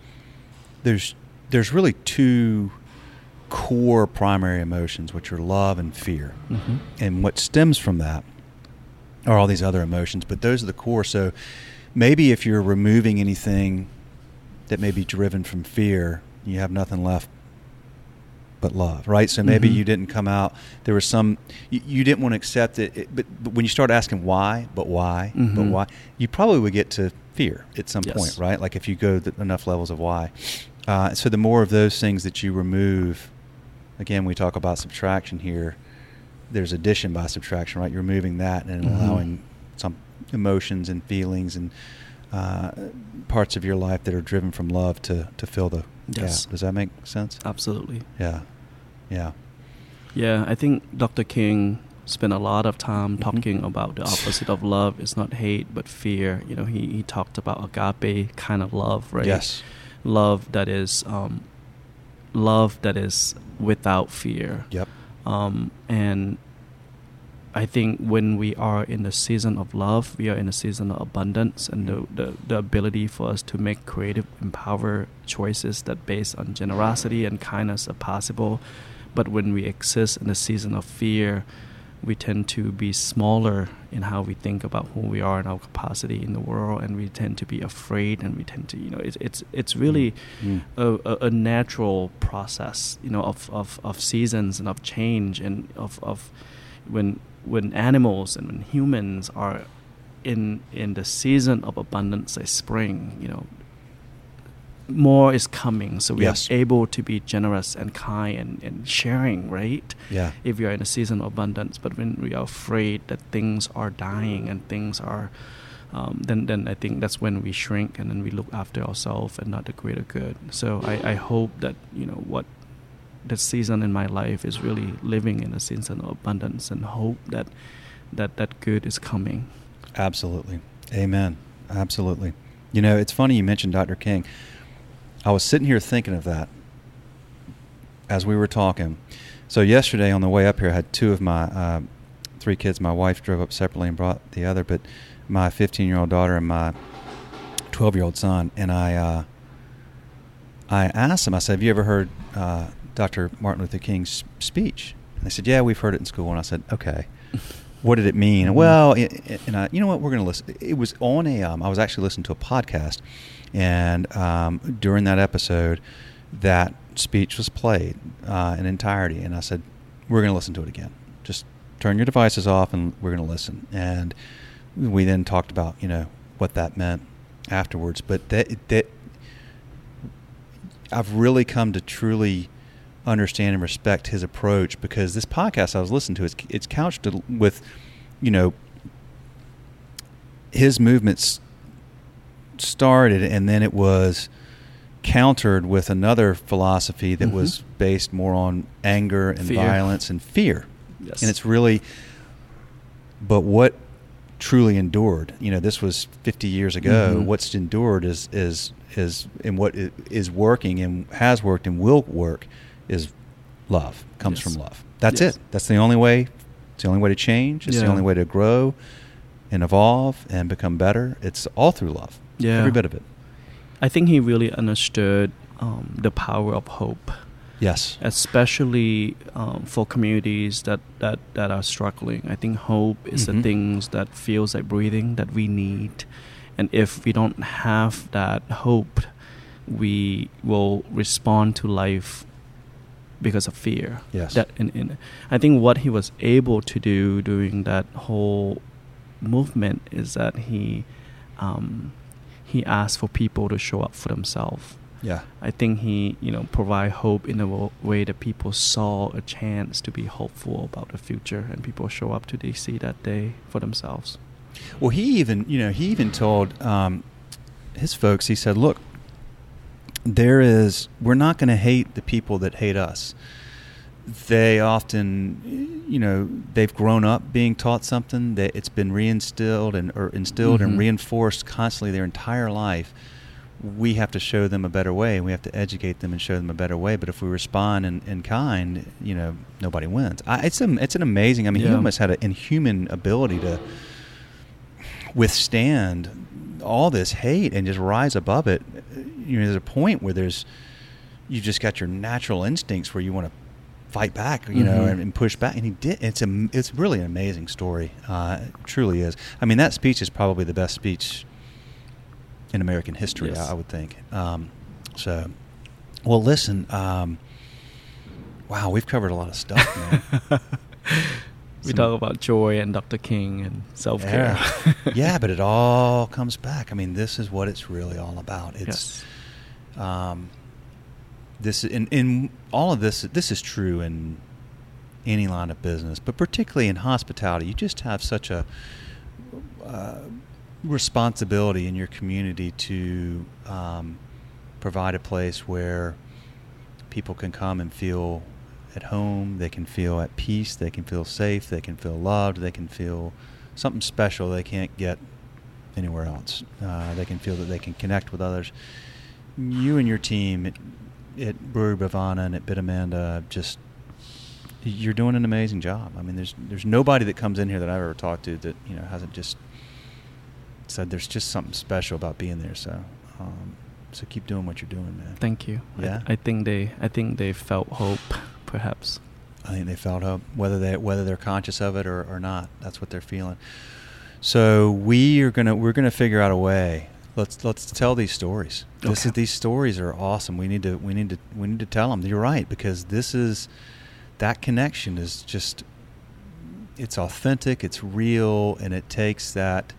there's there's really two core primary emotions, which are love and fear, mm-hmm. and what stems from that are all these other emotions, but those are the core. So maybe if you're removing anything that may be driven from fear, you have nothing left but love, right? So maybe mm-hmm. you didn't come out. There was some you, you didn't want to accept it, it but, but, when you start asking why, but why, mm-hmm. but why, you probably would get to fear at some yes. point, right? Like if you go enough levels of why. Uh, so the more of those things that you remove, again, we talk about subtraction here there's addition by subtraction, right? You're removing that and mm-hmm. allowing some emotions and feelings and uh, parts of your life that are driven from love to, to fill the yes. gap. Does that make sense? Absolutely. Yeah. Yeah. Yeah, I think Dr. King spent a lot of time mm-hmm. talking about the opposite of love is not hate but fear. You know, he, he talked about agape kind of love, right? Yes. Love that is um, love that is without fear. Yep. Um, and I think when we are in the season of love, we are in a season of abundance, and the, the, the ability for us to make creative, empower choices that based on generosity and kindness are possible. But when we exist in a season of fear, we tend to be smaller in how we think about who we are and our capacity in the world, and we tend to be afraid, and we tend to, you know, it's it's it's really mm. a, a, natural process, you know, of, of, of seasons and of change and of, of when when animals and when humans are in in the season of abundance, like spring, you know, more is coming. So we yes. are able to be generous and kind and, and sharing, right? Yeah. If we are in a season of abundance, but when we are afraid that things are dying and things are, um, then then I think that's when we shrink and then we look after ourselves and not the greater good. So I, I hope that you know what this season in my life is really living in a season of abundance and hope that that that good is coming. Absolutely, Amen. Absolutely. You know, it's funny you mentioned Dr. King. I was sitting here thinking of that as we were talking. So yesterday on the way up here, I had two of my uh, three kids. My wife drove up separately and brought the other, but my 15 year old daughter and my 12 year old son. And I, uh, I asked them. I said, "Have you ever heard uh, Dr. Martin Luther King's speech?" They said, "Yeah, we've heard it in school." And I said, "Okay." What did it mean? Mm-hmm. Well, and I, you know what? We're going to listen. It was on a. Um, I was actually listening to a podcast, and um, during that episode, that speech was played uh, in entirety. And I said, "We're going to listen to it again. Just turn your devices off, and we're going to listen." And we then talked about you know what that meant afterwards. But that that I've really come to truly understand and respect his approach because this podcast I was listening to it's, it's couched with you know his movements started and then it was countered with another philosophy that mm-hmm. was based more on anger and fear. violence and fear yes. and it's really but what truly endured you know this was 50 years ago mm-hmm. what's endured is is is and what is working and has worked and will work is love. Comes yes. from love. That's yes. it. That's the only way. It's the only way to change. It's yeah. the only way to grow and evolve and become better. It's all through love. Yeah, every bit of it. I think he really understood um, the power of hope. Yes, especially um, for communities that, that, that are struggling. I think hope is mm-hmm. the things that feels like breathing that we need, and if we don't have that hope, we will respond to life because of fear. Yes. That in, in I think what he was able to do during that whole movement is that he um, he asked for people to show up for themselves. Yeah. I think he, you know, provide hope in a way that people saw a chance to be hopeful about the future, and people show up to DC that day for themselves. Well, he even, you know, he even told um, his folks. He said, "Look, there is we're not going to hate the people that hate us they often you know they've grown up being taught something that it's been reinstilled and or instilled mm-hmm. and reinforced constantly their entire life we have to show them a better way we have to educate them and show them a better way but if we respond in, in kind you know nobody wins I, it's, a, it's an amazing i mean yeah. he almost had an inhuman ability to withstand all this hate and just rise above it you know, there's a point where there's you just got your natural instincts where you want to fight back, you mm-hmm. know, and, and, push back. And he did. It's a it's really an amazing story. Uh, it truly is. I mean, that speech is probably the best speech in American history. Yes. I, I, would think. Um, so, well, listen. Um, wow, we've covered a lot of stuff, man. we Some, talk about joy and Dr. King and self care. Yeah. yeah, but it all comes back. I mean, this is what it's really all about. It's yes um, this in in all of this, this is true in any line of business, but particularly in hospitality, you just have such a uh, responsibility in your community to um, provide a place where people can come and feel at home, they can feel at peace, they can feel safe, they can feel loved, they can feel something special they can't get anywhere else. Uh, they can feel that they can connect with others you and your team at, Brewery Bhavana and at Bida Manda, just you're doing an amazing job. I mean, there's there's nobody that comes in here that I've ever talked to that you know hasn't just said there's just something special about being there. So, um, so keep doing what you're doing, man. Thank you. Yeah, I, I, think they I think they felt hope, perhaps. I think they felt hope, whether they whether they're conscious of it or, or not. That's what they're feeling. So we are gonna we're gonna figure out a way let's let's tell these stories. Okay. This is these stories are awesome. We need to we need to we need to tell them. You're right because this is that connection is just it's authentic, it's real, and it takes that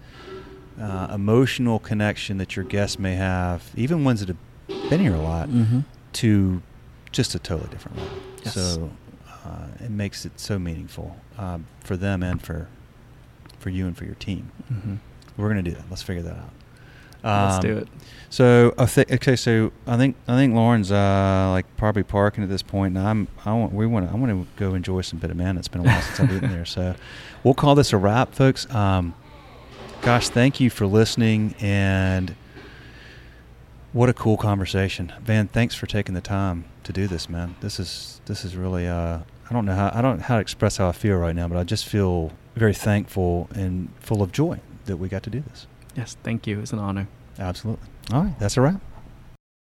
uh, emotional connection that your guests may have, even ones that have been here a lot, mm-hmm. to just a totally different level. Yes. So uh, it makes it so meaningful uh, for them and for for you and for your team. Mm-hmm. We're going to do that. Let's figure that out. Um, Let's do um, it. So I think okay. So I think I think Lauren's uh, like probably parking at this point, and I'm I want we want I want to go enjoy some Bida Manda. It's been a while since I've been there, so we'll call this a wrap, folks. Um, gosh, thank you for listening, and what a cool conversation, Van. Thanks for taking the time to do this, man. This is this is really uh, I don't know how I don't know how to express how I feel right now, but I just feel very thankful and full of joy that we got to do this. Yes, thank you. It's an honor. Absolutely. All right, that's a wrap.